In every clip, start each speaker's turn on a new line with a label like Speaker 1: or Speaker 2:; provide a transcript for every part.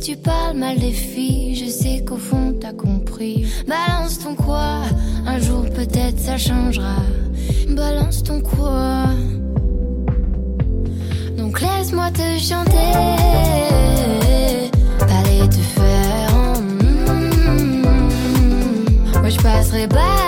Speaker 1: Tu parles mal des filles, je sais qu'au fond t'as compris. Balance ton quoi, un jour peut-être ça changera. Balance ton quoi. Donc laisse-moi te chanter. Allez te faire. Moi je passerai pas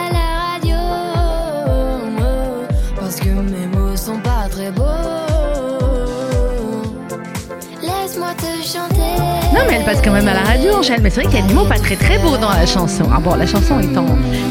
Speaker 2: Mais elle passe quand même à la radio, Angèle. Mais c'est vrai qu'il y a des mots pas très très beaux dans la chanson. Ah bon, la chanson étant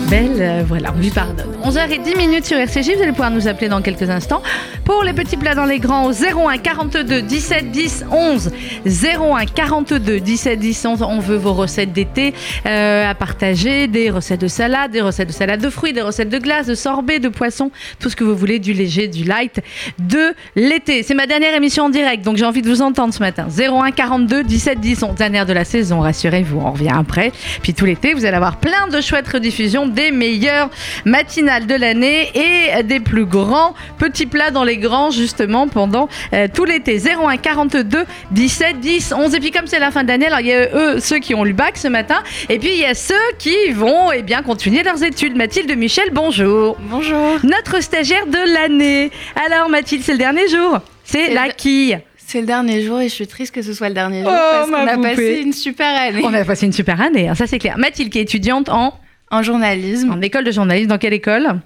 Speaker 2: belle, euh, voilà, on lui pardonne. 11h10 minutes sur RCJ, vous allez pouvoir nous appeler dans quelques instants. Pour les petits plats dans les grands, au 01 42 17 10 11. 01 42 17 10 11. On veut vos recettes d'été euh, à partager, des recettes de salade, des recettes de salade de fruits, des recettes de glace, de sorbet, de poisson, tout ce que vous voulez, du léger, du light, de l'été. C'est ma dernière émission en direct, donc j'ai envie de vous entendre ce matin. 01 42 17 10 11. Dernière de la saison, rassurez-vous, on revient après. Puis tout l'été, vous allez avoir plein de chouettes rediffusions des meilleures matinales de l'année et des plus grands petits plats dans les grands, justement, pendant euh, tout l'été. 01 42 17 10 11. Et puis comme c'est la fin d'année, alors il y a eux, ceux qui ont le bac ce matin, et puis il y a ceux qui vont eh bien, continuer leurs études. Mathilde Michel, bonjour.
Speaker 3: Bonjour.
Speaker 2: Notre stagiaire de l'année. Alors Mathilde, c'est le dernier jour C'est la
Speaker 3: le-
Speaker 2: quille.
Speaker 3: C'est le dernier jour et je suis triste que ce soit le dernier jour
Speaker 2: Oh,
Speaker 3: parce qu'on a
Speaker 2: poupée.
Speaker 3: passé une super année
Speaker 2: On a passé une super année, hein, ça c'est clair. Mathilde qui est étudiante en,
Speaker 3: en journalisme.
Speaker 2: en école de journalisme. Dans quelle école?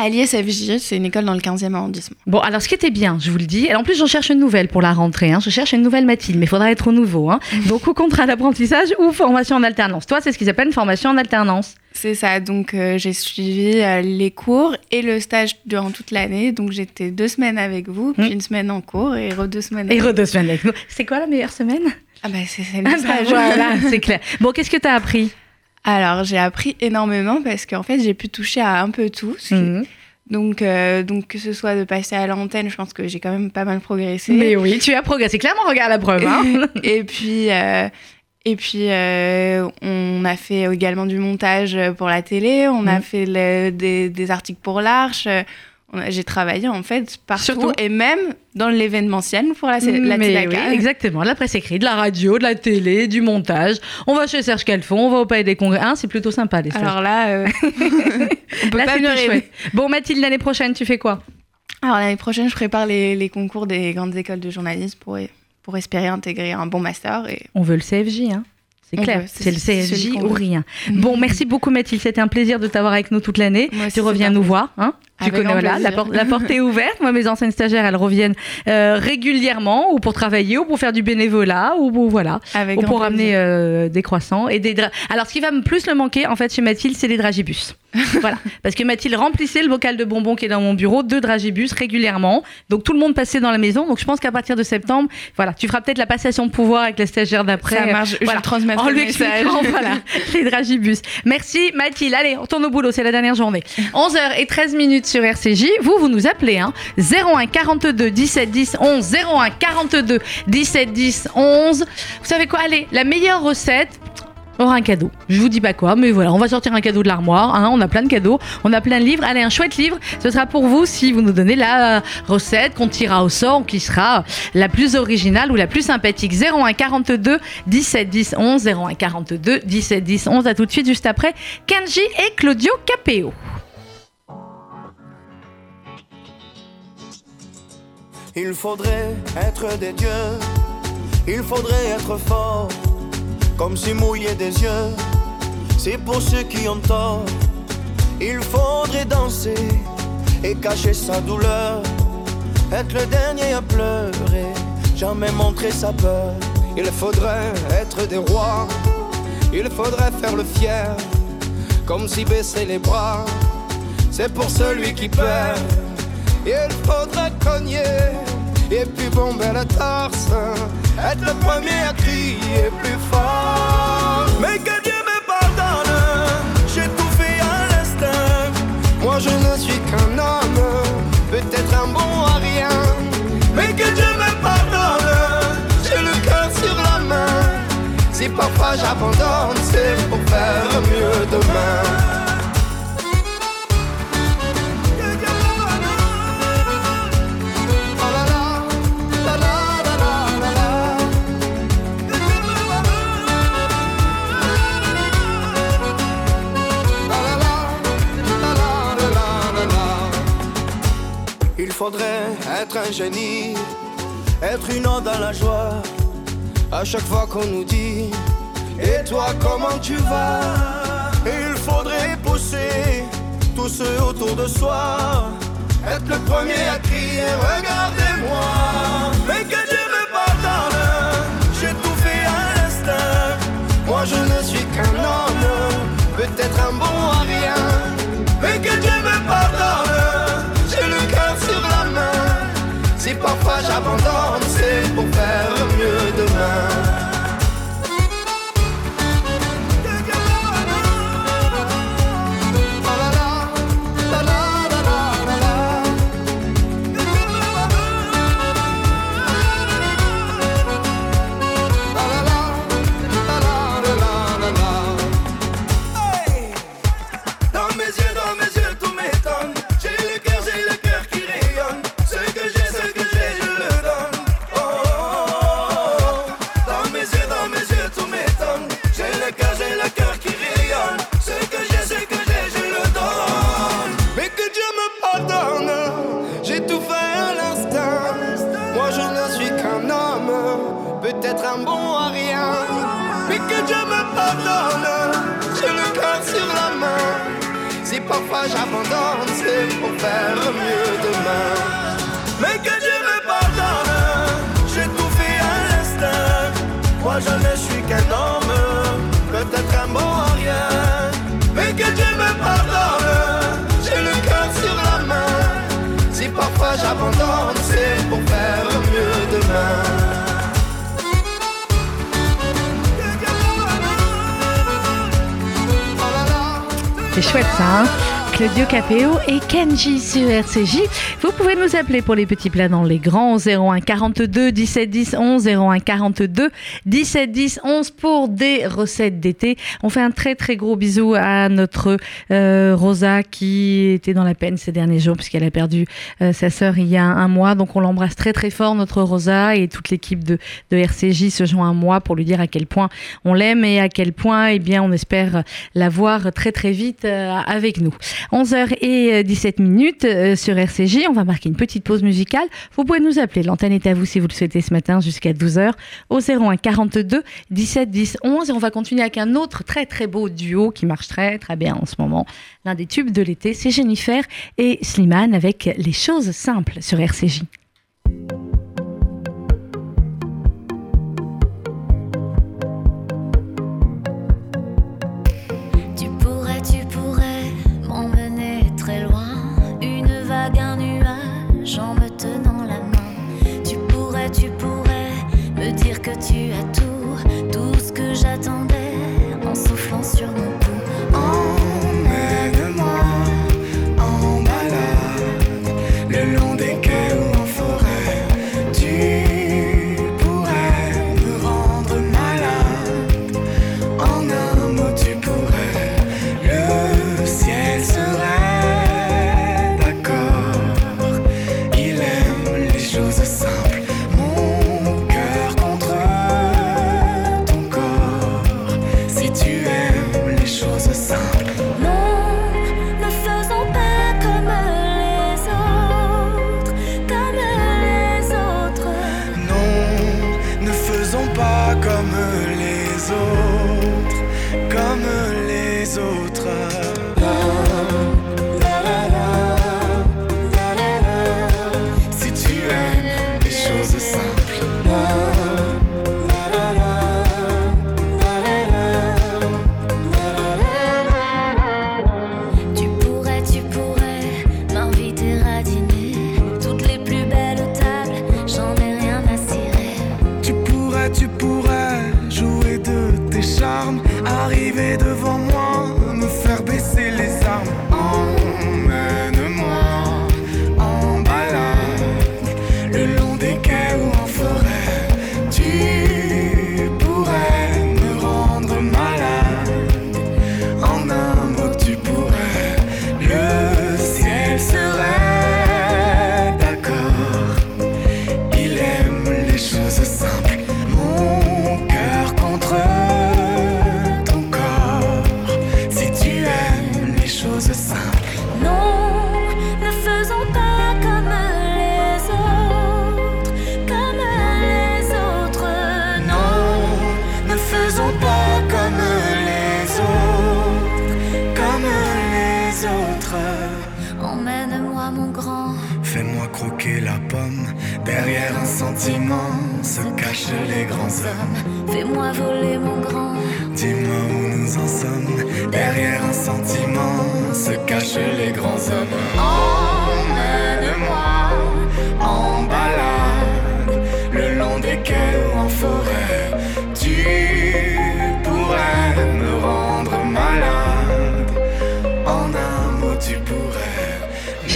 Speaker 3: À l'ISFJ, c'est une école dans le 15e arrondissement.
Speaker 2: Bon, alors ce qui était bien, je vous le dis, et en plus j'en cherche une nouvelle pour la rentrée, hein. je cherche une nouvelle Mathilde, mais il faudra être au nouveau. Hein. Donc ou contrat d'apprentissage ou formation en alternance. Toi, c'est ce qu'ils appellent une formation en alternance.
Speaker 3: C'est ça, donc euh, j'ai suivi euh, les cours et le stage durant toute l'année. Donc j'étais deux semaines avec vous, puis
Speaker 2: Mm.
Speaker 3: une semaine en cours et re deux semaines
Speaker 2: Et
Speaker 3: avec
Speaker 2: re deux semaines avec nous. C'est quoi la meilleure semaine?
Speaker 3: Ah bah c'est c'est le
Speaker 2: Ah bah,
Speaker 3: stage.
Speaker 2: Voilà, c'est clair. Bon, qu'est-ce que tu as appris?
Speaker 3: Alors j'ai appris énormément parce qu'en fait j'ai pu toucher à un peu tout.
Speaker 2: Mhm.
Speaker 3: Donc, euh, donc que ce soit de passer à l'antenne, je pense que j'ai quand même pas mal progressé.
Speaker 2: Mais oui, tu as progressé. Clairement, regarde la preuve. Hein.
Speaker 3: et puis, euh, et puis euh, on a fait également du montage pour la télé, on a
Speaker 2: Mm.
Speaker 3: fait le- des, des articles pour l'Arche. J'ai travaillé en fait partout
Speaker 2: Surtout-
Speaker 3: et même dans l'événementiel pour la, la
Speaker 2: Mais oui, exactement. De la presse écrite, de la radio, de la télé, du montage. On va chez Serge Calfon, on va au Palais des Congrès. Hein, c'est plutôt sympa, les stages.
Speaker 3: Alors là, euh, on peut
Speaker 2: Là,
Speaker 3: pas mieux.
Speaker 2: Bon, Mathilde, l'année prochaine, tu fais quoi?
Speaker 3: Alors l'année prochaine, je prépare les, les concours des grandes écoles de journalisme pour, pour espérer intégrer un bon master. Et...
Speaker 2: On veut le CFJ, hein c'est clair, c'est le
Speaker 3: qu'on
Speaker 2: ou rien. Bon, merci beaucoup Mathilde, c'était un plaisir de t'avoir avec nous toute l'année. Tu reviens nous voir, hein Tu connais, voilà, la, porte, la porte est ouverte. Moi, mes anciennes stagiaires, elles reviennent euh, régulièrement ou pour travailler ou pour faire du bénévolat ou, voilà, ou pour ramener euh, des croissants et des. Alors, ce qui va me plus le manquer, en fait, chez Mathilde, c'est les dragibus. voilà, parce que Mathilde remplissait le bocal de bonbons qui est dans mon bureau de dragibus régulièrement. Donc tout le monde passait dans la maison. Donc je pense qu'à partir de septembre, voilà, tu feras peut-être la passation de pouvoir avec les stagiaires d'après.
Speaker 3: Ça marche, voilà. je transmettrai en le message.
Speaker 2: voilà, les dragibus. Merci Mathilde. Allez, on tourne au boulot, c'est la dernière journée. 11h et 13 minutes sur RCJ. Vous, vous nous appelez, hein. 01 42 17 10 11. 01 42 17 10 11. Vous savez quoi? Allez, la meilleure recette aura un cadeau. Je vous dis pas quoi, mais voilà, on va sortir un cadeau de l'armoire. Hein, on a plein de cadeaux, on a plein de livres. Allez, un chouette livre, ce sera pour vous si vous nous donnez la recette qu'on tirera au sort, qui sera la plus originale ou la plus sympathique. 01 42 17 10 11, 01 42 17 10 11. À tout de suite, juste après Kenji et Claudio Capeo.
Speaker 4: Il faudrait être des dieux, il faudrait être fort comme si mouiller des yeux, c'est pour ceux qui ont tort. Il faudrait danser et cacher sa douleur, être le dernier à pleurer, jamais montrer sa peur.
Speaker 5: Il faudrait être des rois, il faudrait faire le fier, comme si baisser les bras, c'est pour celui qui perd. Il faudrait cogner et puis bomber la torse être le premier à crier plus fort.
Speaker 4: Mais que Dieu me pardonne, j'ai tout fait à l'instinct.
Speaker 5: Moi je ne suis qu'un homme, peut-être un bon à rien.
Speaker 4: Mais que Dieu me pardonne, j'ai le cœur sur la main.
Speaker 5: Si parfois j'abandonne, c'est pour faire mieux demain.
Speaker 4: Faudrait être un génie, être une onde dans la joie. À chaque fois qu'on nous dit, et toi comment tu vas? Il faudrait pousser tous ceux autour de soi, être le premier à crier, regardez-moi. C'est
Speaker 2: chouette ça, hein Claudio Capéo et Kenji sur RCJ. Vous pouvez nous appeler pour les petits plats dans les grands 01 42 17 10 11 01 42 17 10 11 pour des recettes d'été. On fait un très très gros bisou à notre euh, Rosa qui était dans la peine ces derniers jours puisqu'elle a perdu euh, sa sœur il y a un mois. Donc on l'embrasse très très fort notre Rosa et toute l'équipe de, RCJ se joint à moi pour lui dire à quel point on l'aime et à quel point eh bien on espère la voir très très vite euh, avec nous.
Speaker 6: 11h17 minutes euh, sur RCJ. On va marquer une petite pause musicale. Vous pouvez nous appeler. L'antenne est à vous si vous le souhaitez ce matin jusqu'à 12h au 01 42 17 10 11. Et on va continuer avec un autre très très beau duo qui marche très très bien en ce moment. L'un des tubes de l'été, c'est Jennifer et Slimane avec Les choses simples sur RCJ.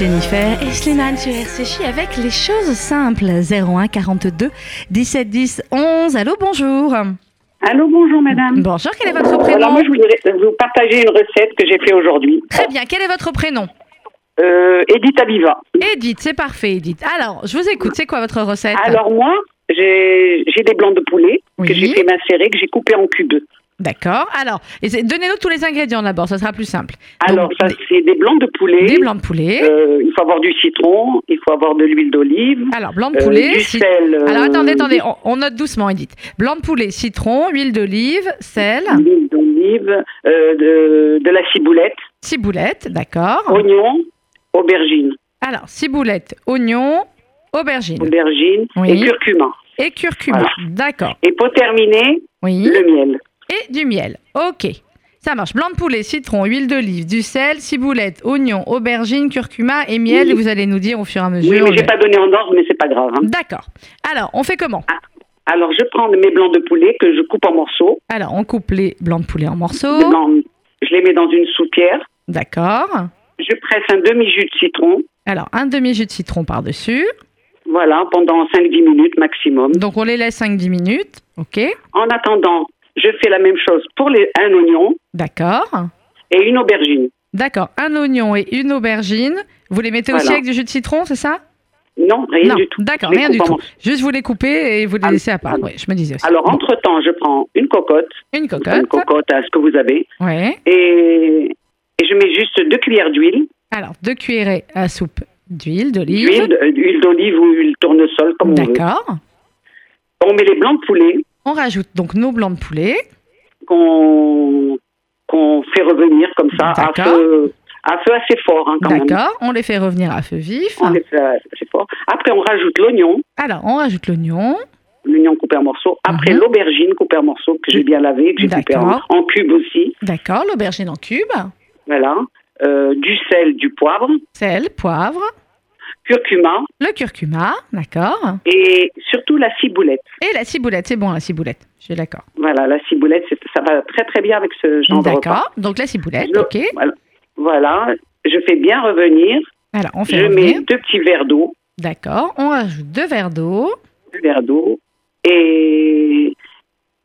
Speaker 6: Jennifer et Slimane sur RCJ avec les choses simples. 01 42 17 10 11. Allô, bonjour.
Speaker 7: Allô, bonjour madame.
Speaker 6: Bonjour, quel est votre
Speaker 7: Alors
Speaker 6: prénom
Speaker 7: moi je voudrais vous partager une recette que j'ai fait aujourd'hui.
Speaker 6: Très bien, quel est votre prénom
Speaker 7: Euh, Edith Abiva.
Speaker 6: Edith, c'est parfait, Edith. Alors, je vous écoute, c'est quoi votre recette
Speaker 7: Alors moi, j'ai j'ai des blancs de poulet
Speaker 6: Oui.
Speaker 7: que j'ai fait macérer, que j'ai coupé en cubes.
Speaker 6: D'accord. Alors, donnez-nous tous les ingrédients d'abord, ça sera plus simple. Donc,
Speaker 7: Alors ça c'est des blancs de poulet.
Speaker 6: des blancs de poulet.
Speaker 7: Euh, il faut avoir du citron, il faut avoir de l'huile d'olive.
Speaker 6: Alors, blanc de
Speaker 7: euh,
Speaker 6: poulet.
Speaker 7: du
Speaker 6: ci-
Speaker 7: sel. euh,
Speaker 6: Alors, attendez, attendez, on, on note doucement, Edith. Blanc de poulet, citron, huile d'olive, sel,
Speaker 7: L'huile d'olive, euh, de, de la ciboulette,
Speaker 6: ciboulette, d'accord.
Speaker 7: oignon, aubergine,
Speaker 6: Alors, ciboulette, oignon, aubergine
Speaker 7: aubergine
Speaker 6: Oui.
Speaker 7: et curcuma.
Speaker 6: et curcuma.
Speaker 7: Voilà.
Speaker 6: D'accord.
Speaker 7: Et pour terminer,
Speaker 6: Oui.
Speaker 7: le miel.
Speaker 6: Et du miel. Ok. Ça marche. Blanc de poulet, citron, huile d'olive, du sel, ciboulette, oignon, aubergine, curcuma et miel.
Speaker 7: Oui.
Speaker 6: Vous allez nous dire au fur et à mesure.
Speaker 7: Oui, mais j'ai pas donné en ordre, mais c'est pas grave. hein.
Speaker 6: D'accord. Alors, on fait comment?
Speaker 7: Alors, je prends mes blancs de poulet que je coupe en morceaux.
Speaker 6: Alors, on coupe les blancs de poulet en morceaux.
Speaker 7: Je les mets dans une soupière.
Speaker 6: D'accord.
Speaker 7: Je presse un demi-jus de citron.
Speaker 6: Alors, un demi-jus de citron par-dessus.
Speaker 7: Voilà, pendant 5-10 minutes maximum.
Speaker 6: Donc, on les laisse 5-10 minutes. OK.
Speaker 7: En attendant, je fais la même chose pour les, un oignon
Speaker 6: D'accord.
Speaker 7: et une aubergine.
Speaker 6: D'accord. Un oignon et une aubergine. Vous les mettez aussi
Speaker 7: Voilà.
Speaker 6: avec du jus de citron, c'est ça?
Speaker 7: Non, rien
Speaker 6: Non.
Speaker 7: du tout.
Speaker 6: D'accord, rien du tout. Juste vous les coupez et vous les
Speaker 7: Ah,
Speaker 6: laissez à part. Oui, je me disais aussi.
Speaker 7: Alors, entre-temps, je prends une cocotte,
Speaker 6: Une
Speaker 7: une
Speaker 6: cocotte.
Speaker 7: cocotte à ce que vous avez,
Speaker 6: Ouais.
Speaker 7: et, et je mets juste deux cuillères d'huile.
Speaker 2: Alors, deux cuillerées à soupe d'huile d'olive.
Speaker 7: Euh, d'huile d'olive ou huile tournesol, comme on veut.
Speaker 2: D'accord.
Speaker 7: On met les blancs de poulet
Speaker 2: On rajoute donc nos blancs de poulet.
Speaker 7: qu'on qu'on fait revenir comme ça à feu, à feu assez fort hein, quand même.
Speaker 2: D'accord. On les fait revenir à feu vif.
Speaker 7: On les fait assez fort. Après, on rajoute l'oignon,
Speaker 2: Alors, on rajoute l'oignon.
Speaker 7: l'oignon coupé en morceaux. Après,
Speaker 2: Mhm.
Speaker 7: l'aubergine coupée en morceaux que j'ai bien lavé, que j'ai coupé en,
Speaker 2: D'accord.
Speaker 7: en cubes aussi.
Speaker 2: D'accord. L'aubergine en cubes.
Speaker 7: Voilà. Euh, du sel, du poivre,
Speaker 2: Sel, poivre.
Speaker 7: Curcuma
Speaker 2: Le curcuma. D'accord.
Speaker 7: et surtout la ciboulette.
Speaker 2: Et la ciboulette. C'est bon, la ciboulette. Je suis d'accord.
Speaker 7: Voilà, la ciboulette, ça va très très bien avec ce genre de repas.
Speaker 2: D'accord. Donc, la ciboulette.
Speaker 7: Je-
Speaker 2: OK.
Speaker 7: Voilà. Voilà. Je fais bien revenir.
Speaker 2: Alors, on fait
Speaker 7: Je
Speaker 2: revenir.
Speaker 7: mets deux petits verres d'eau,
Speaker 2: D'accord. On rajoute deux verres d'eau.
Speaker 7: deux verres d'eau, et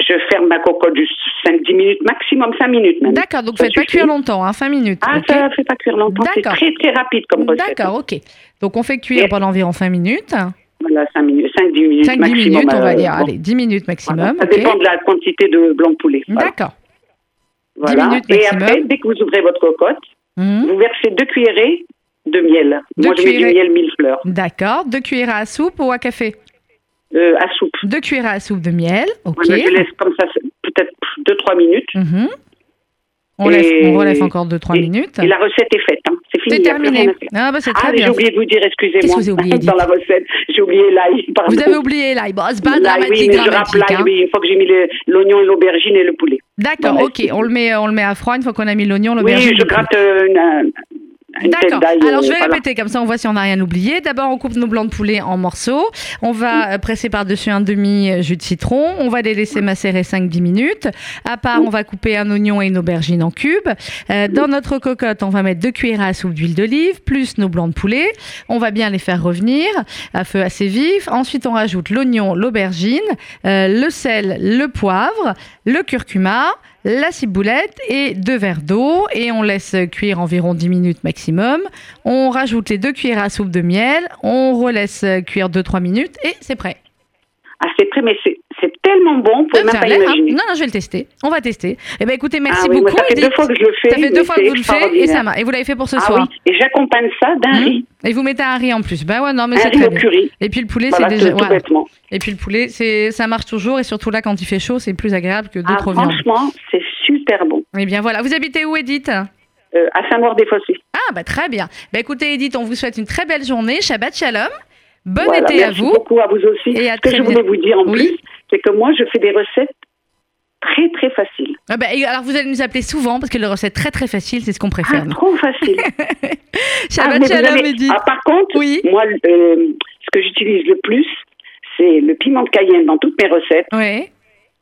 Speaker 7: je ferme ma cocotte juste 5-10 minutes, maximum 5 minutes même.
Speaker 2: D'accord. Donc,
Speaker 7: Ça
Speaker 2: faites pas cuire longtemps, hein, 5 minutes.
Speaker 7: Ah,
Speaker 2: OK.
Speaker 7: ça ne fait pas cuire longtemps, c'est
Speaker 2: D'accord.
Speaker 7: très très rapide comme recette.
Speaker 2: D'accord, ok. Donc on fait cuire
Speaker 7: Et-
Speaker 2: pendant environ 5 minutes.
Speaker 7: Voilà, 5 minutes, 5-10 minutes
Speaker 2: 5-10
Speaker 7: maximum.
Speaker 2: minutes, on va
Speaker 7: euh,
Speaker 2: dire.
Speaker 7: bon.
Speaker 2: Allez, 10 minutes maximum.
Speaker 7: Voilà. Ça
Speaker 2: ok.
Speaker 7: dépend de la quantité de blanc de poulet. Voilà.
Speaker 2: D'accord.
Speaker 7: Voilà.
Speaker 2: minutes
Speaker 7: Et
Speaker 2: maximum.
Speaker 7: après, dès que vous ouvrez votre cocotte,
Speaker 2: Mhm.
Speaker 7: vous versez deux cuillerées de miel.
Speaker 2: Deux
Speaker 7: Moi, je mets du miel mille fleurs
Speaker 2: D'accord. Deux cuillères à soupe ou à café?
Speaker 7: Euh, à soupe.
Speaker 2: Deux cuillères à soupe de miel. Ok.
Speaker 7: Voilà, je laisse comme ça peut-être 2-3 minutes.
Speaker 2: Mhm. On,
Speaker 7: Et-
Speaker 2: laisse, on relève encore 2-3
Speaker 7: et-
Speaker 2: minutes.
Speaker 7: Et la recette est faite. hein. C'est fini.
Speaker 2: C'est terminé. Ah bah c'est
Speaker 7: Ah, j'ai oublié de vous dire, excusez-moi.
Speaker 2: Qu'est-ce que vous avez oublié,
Speaker 7: Dans la recette, j'ai oublié l'ail.
Speaker 2: Vous avez oublié l'ail. Bon, c'est pas dramatique,
Speaker 7: oui, mais je rappe l'ail,
Speaker 2: hein.
Speaker 7: oui, une fois que j'ai mis l'oignon l'aubergine et le poulet.
Speaker 2: D'accord, ok. On le, met, on le met à froid une fois qu'on a mis l'oignon,
Speaker 7: Oui,
Speaker 2: l'aubergine.
Speaker 7: je
Speaker 2: le poulet.
Speaker 7: gratte euh, une,
Speaker 2: D'accord. Alors je vais
Speaker 7: voilà.
Speaker 2: répéter comme ça, on voit si on n'a rien oublié. D'abord, on coupe nos blancs de poulet en morceaux. On va euh, presser par-dessus un demi euh, jus de citron. On va les laisser macérer 5-10 minutes. À part, on va couper un oignon et une aubergine en cubes. Euh, dans notre cocotte, on va mettre deux cuillères à soupe d'huile d'olive plus nos blancs de poulet. On va bien les faire revenir à feu assez vif. Ensuite, on rajoute l'oignon, l'aubergine, euh, le sel, le poivre, le curcuma la ciboulette et deux verres d'eau et on laisse cuire environ 10 minutes maximum. On rajoute les deux cuillères à soupe de miel, on relaisse cuire 2-3 minutes et c'est prêt.
Speaker 7: Ah, c'est prêt, mais c'est c'est tellement bon,
Speaker 2: Euh,
Speaker 7: même pas
Speaker 2: hein
Speaker 7: imaginer.
Speaker 2: Non, non, je vais le tester. On va tester. Eh ben écoutez, merci
Speaker 7: Ah oui,
Speaker 2: beaucoup.
Speaker 7: ça fait deux fois que je le fais.
Speaker 2: Ça fait deux fois que vous le faites et ça m'a. Et vous l'avez fait pour ce
Speaker 7: Ah
Speaker 2: soir.
Speaker 7: oui, et j'accompagne ça d'un
Speaker 2: Mmh.
Speaker 7: riz.
Speaker 2: Et vous mettez un riz en plus. Ben ouais, non, mais c'est très bien.
Speaker 7: curry.
Speaker 2: Et puis le poulet,
Speaker 7: Voilà,
Speaker 2: c'est déjà.
Speaker 7: tout.
Speaker 2: Et puis le poulet, c'est ça marche toujours et surtout là quand il fait chaud, c'est plus agréable que
Speaker 7: Ah,
Speaker 2: d'autres viandes.
Speaker 7: franchement, c'est super bon.
Speaker 2: Eh bien voilà. Vous habitez où, Edith?
Speaker 7: Euh, à Saint-Maur-des-Fossés.
Speaker 2: Ah bah très bien. Bah écoutez Edith, on vous souhaite une très belle journée. Shabbat shalom. Bon
Speaker 7: Voilà,
Speaker 2: été à
Speaker 7: merci
Speaker 2: vous.
Speaker 7: beaucoup à vous aussi.
Speaker 2: Et à
Speaker 7: Ce que je voulais vous dire en
Speaker 2: Oui.
Speaker 7: plus, c'est que moi, je fais des recettes très très faciles.
Speaker 2: Ah bah, alors vous allez nous appeler souvent parce que les recettes très très faciles, c'est ce qu'on
Speaker 7: Ah,
Speaker 2: préfère. nous.
Speaker 7: trop facile.
Speaker 2: Shabbat
Speaker 7: Ah,
Speaker 2: shalom
Speaker 7: avez-. Ah, par contre,
Speaker 2: Oui.
Speaker 7: moi, euh, ce que j'utilise le plus, c'est le piment de Cayenne dans toutes mes recettes.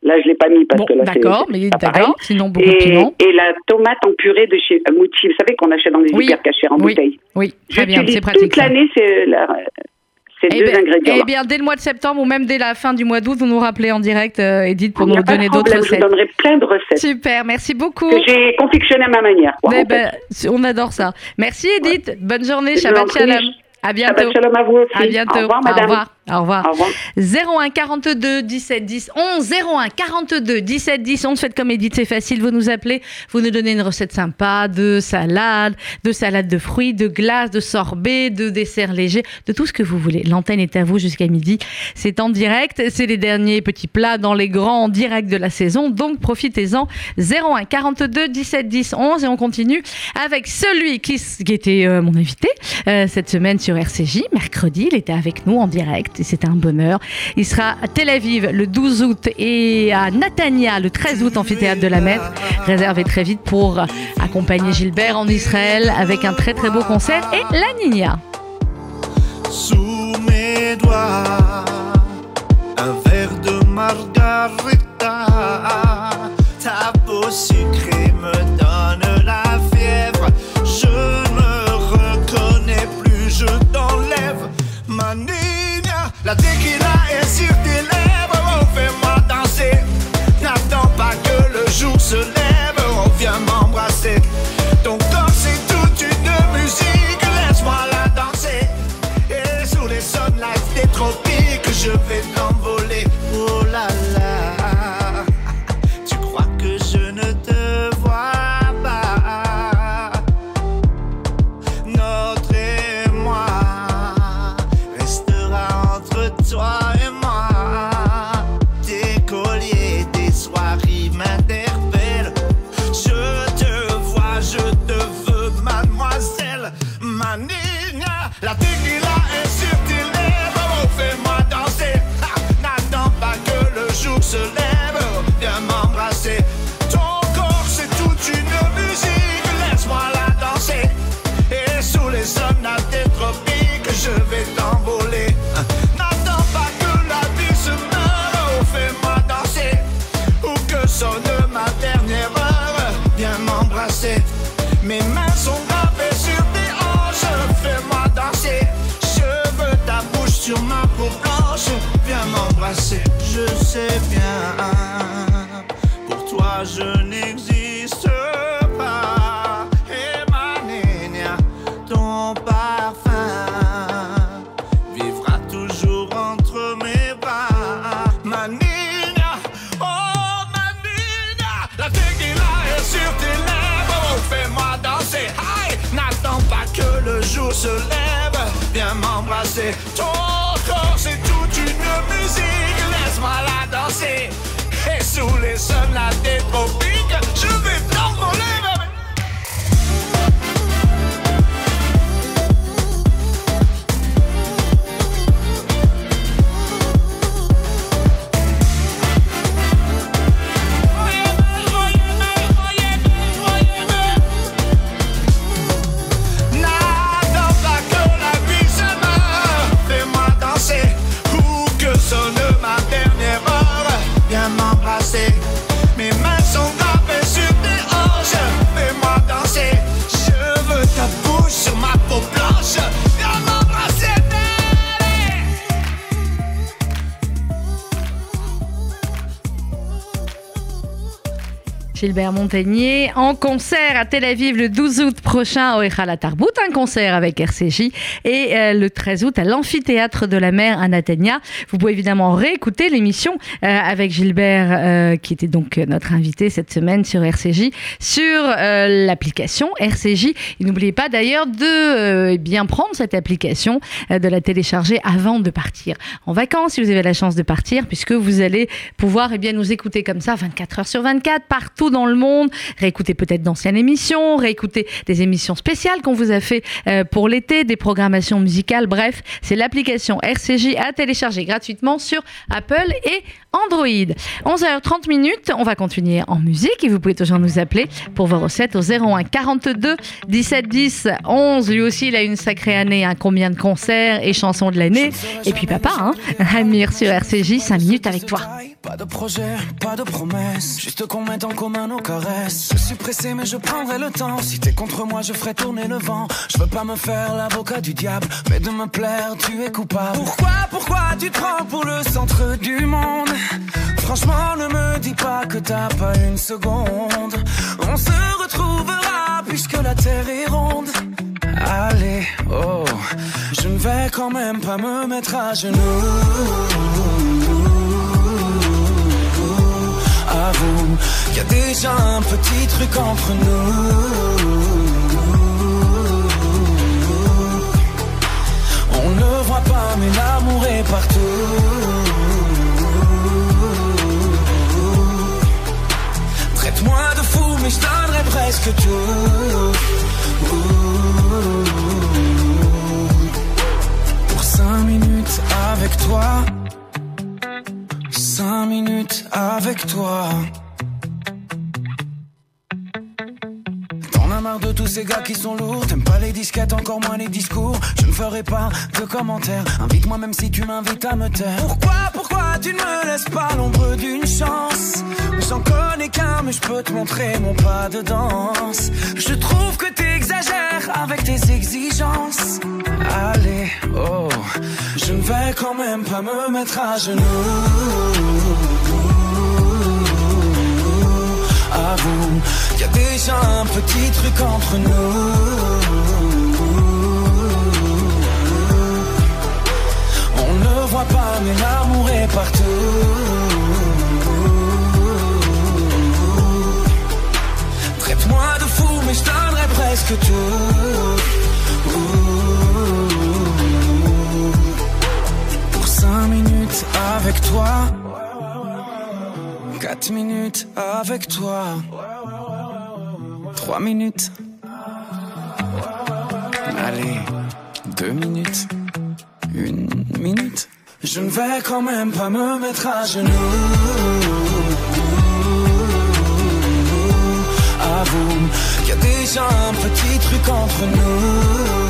Speaker 7: Là, je l'ai pas mis parce
Speaker 2: Bon,
Speaker 7: que là, c'est-
Speaker 2: d'accord, mais d'accord. Sinon beaucoup de
Speaker 7: Et,
Speaker 2: piment.
Speaker 7: et la tomate en purée de chez Mouti, vous savez qu'on achète dans les
Speaker 2: Oui.
Speaker 7: hyper cachères en
Speaker 2: Oui.
Speaker 7: bouteille.
Speaker 2: Oui, très bien, c'est pratique.
Speaker 7: Toute l'année, c'est la- ces
Speaker 2: Eh
Speaker 7: deux
Speaker 2: ben,
Speaker 7: ingrédients.
Speaker 2: eh bien, dès le mois de septembre ou même dès la fin du mois d'août, vous nous rappelez en direct, euh, Edith, pour nous donner d'autres
Speaker 7: problème, Je
Speaker 2: recettes.
Speaker 7: vous donnerai plein de recettes
Speaker 2: Super, merci beaucoup.
Speaker 7: que j'ai confectionnées à ma manière. quoi,
Speaker 2: Eh
Speaker 7: en
Speaker 2: ben, on adore ça. Merci Edith. Bonne journée. Shabbat shalom. À bientôt.
Speaker 7: Shabbat shalom à vous aussi.
Speaker 2: À bientôt.
Speaker 7: Au revoir, madame.
Speaker 2: Au revoir. Au revoir.
Speaker 7: Au revoir.
Speaker 2: 01 42 17 10 11 01 42 17 10 11 faites comme Edith c'est facile. Vous nous appelez vous nous donnez une recette sympa de salade de salade de fruits de glace de sorbet de dessert léger de tout ce que vous voulez. L'antenne est à vous jusqu'à midi. C'est en direct. C'est les derniers petits plats dans les grands en direct de la saison. Donc profitez-en. 01 42 17 10 11 et on continue avec celui qui, qui était euh, mon invité euh, cette semaine sur RCJ mercredi il était avec nous en direct c'était un bonheur il sera à Tel Aviv le 12 août et à Natania le 13 août amphithéâtre de la Mette. Réservez très vite pour accompagner Gilbert en Israël avec un très très beau concert et la Nina.
Speaker 8: sous mes doigts un verre de margarita. La tequila est se lève. Viens m'embrasser, ton corps c'est toute une musique. Laisse-moi la danser. Et sous les sols des tropiques, je vais t'envoler,
Speaker 2: Gilbert Montagnier en concert à Tel Aviv le 12 août prochain au Echala Tarbout, un concert avec RCJ et euh, le 13 août à l'amphithéâtre de la mer à Natania. Vous pouvez évidemment réécouter l'émission euh, avec Gilbert euh, qui était donc notre invité cette semaine sur RCJ sur l'application RCJ. N'oubliez pas d'ailleurs de eh bien prendre cette application, de la télécharger avant de partir en vacances si vous avez la chance de partir puisque vous allez pouvoir eh bien nous écouter comme ça 24 heures sur 24 partout dans le monde, réécouter peut-être d'anciennes émissions, réécouter des émissions spéciales qu'on vous a fait euh, pour l'été, des programmations musicales, bref, c'est l'application RCJ à télécharger gratuitement sur Apple et Android. 11h30 minutes, on va continuer en musique et vous pouvez toujours nous appeler pour vos recettes au 01 42 17 10 11. Lui aussi, il a une sacrée année, hein, combien de concerts et chansons de l'année. Et puis papa, hein, Amir sur RCJ, 5 minutes avec toi.
Speaker 9: Pas de projet, pas de promesse, juste qu'on mette en commun nos caresses. Je suis pressé, mais je prendrai le temps. Si t'es contre moi, je ferai tourner le vent. Je veux pas me faire l'avocat du diable, mais de me plaire, tu es coupable. Pourquoi, pourquoi tu te prends pour le centre du monde? Franchement, ne me dis pas que t'as pas une seconde. On se retrouvera puisque la terre est ronde. Allez, oh, je ne vais quand même pas me mettre à genoux. Avoue y a déjà un petit truc entre nous. On ne voit pas, mais l'amour est partout. Traite-moi de fou, mais je donnerai presque tout. Pour cinq minutes avec toi. Cinq minutes avec toi. Ces gars qui sont lourds. T'aimes pas les disquettes, encore moins les discours. Je ne ferai pas de commentaires. Invite-moi même si tu m'invites à me taire. Pourquoi, pourquoi tu ne me laisses pas l'ombre d'une chance? J'en connais qu'un, mais je peux te montrer mon pas de danse. Je trouve que t'exagères avec tes exigences. Allez, oh, je ne vais quand même pas me mettre à genoux. Avoue qu'il y a déjà un petit truc entre nous. On ne voit pas, mais l'amour est partout. Traite-moi de fou, mais je donnerai presque tout. Pour cinq minutes avec toi. 4 minutes avec toi. 3 minutes. Allez, 2 minutes. Une minute. Je ne vais quand même pas me mettre à genoux. Avoue qu'il déjà un petit truc entre nous.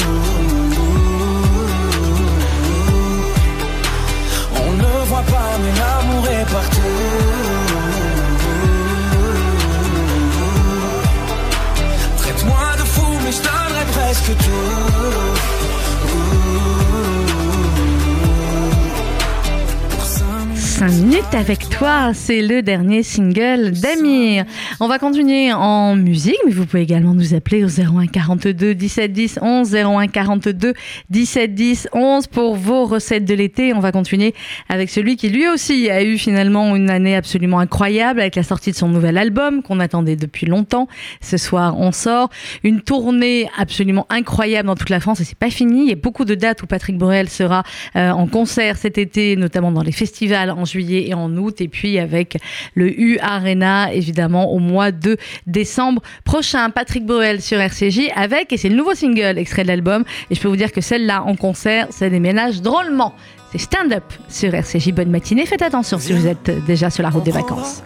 Speaker 2: Avec toi, c'est le dernier single d'Amir. On va continuer en musique, mais vous pouvez également nous appeler au 01 42 17 10 11 01 42 17 10 11 pour vos recettes de l'été. On va continuer avec celui qui lui aussi a eu finalement une année absolument incroyable avec la sortie de son nouvel album qu'on attendait depuis longtemps. Ce soir, on sort une tournée absolument incroyable dans toute la France et c'est pas fini. Il y a beaucoup de dates où Patrick Borel sera euh, en concert cet été, notamment dans les festivals en juillet et en août, et puis avec le U Arena, évidemment, au mois de décembre prochain. Patrick Boel sur RCJ avec, et c'est le nouveau single extrait de l'album, et je peux vous dire que celle-là en concert, ça déménage drôlement. C'est Stand Up sur RCJ. Bonne matinée, faites attention si vous êtes déjà sur la route des vacances.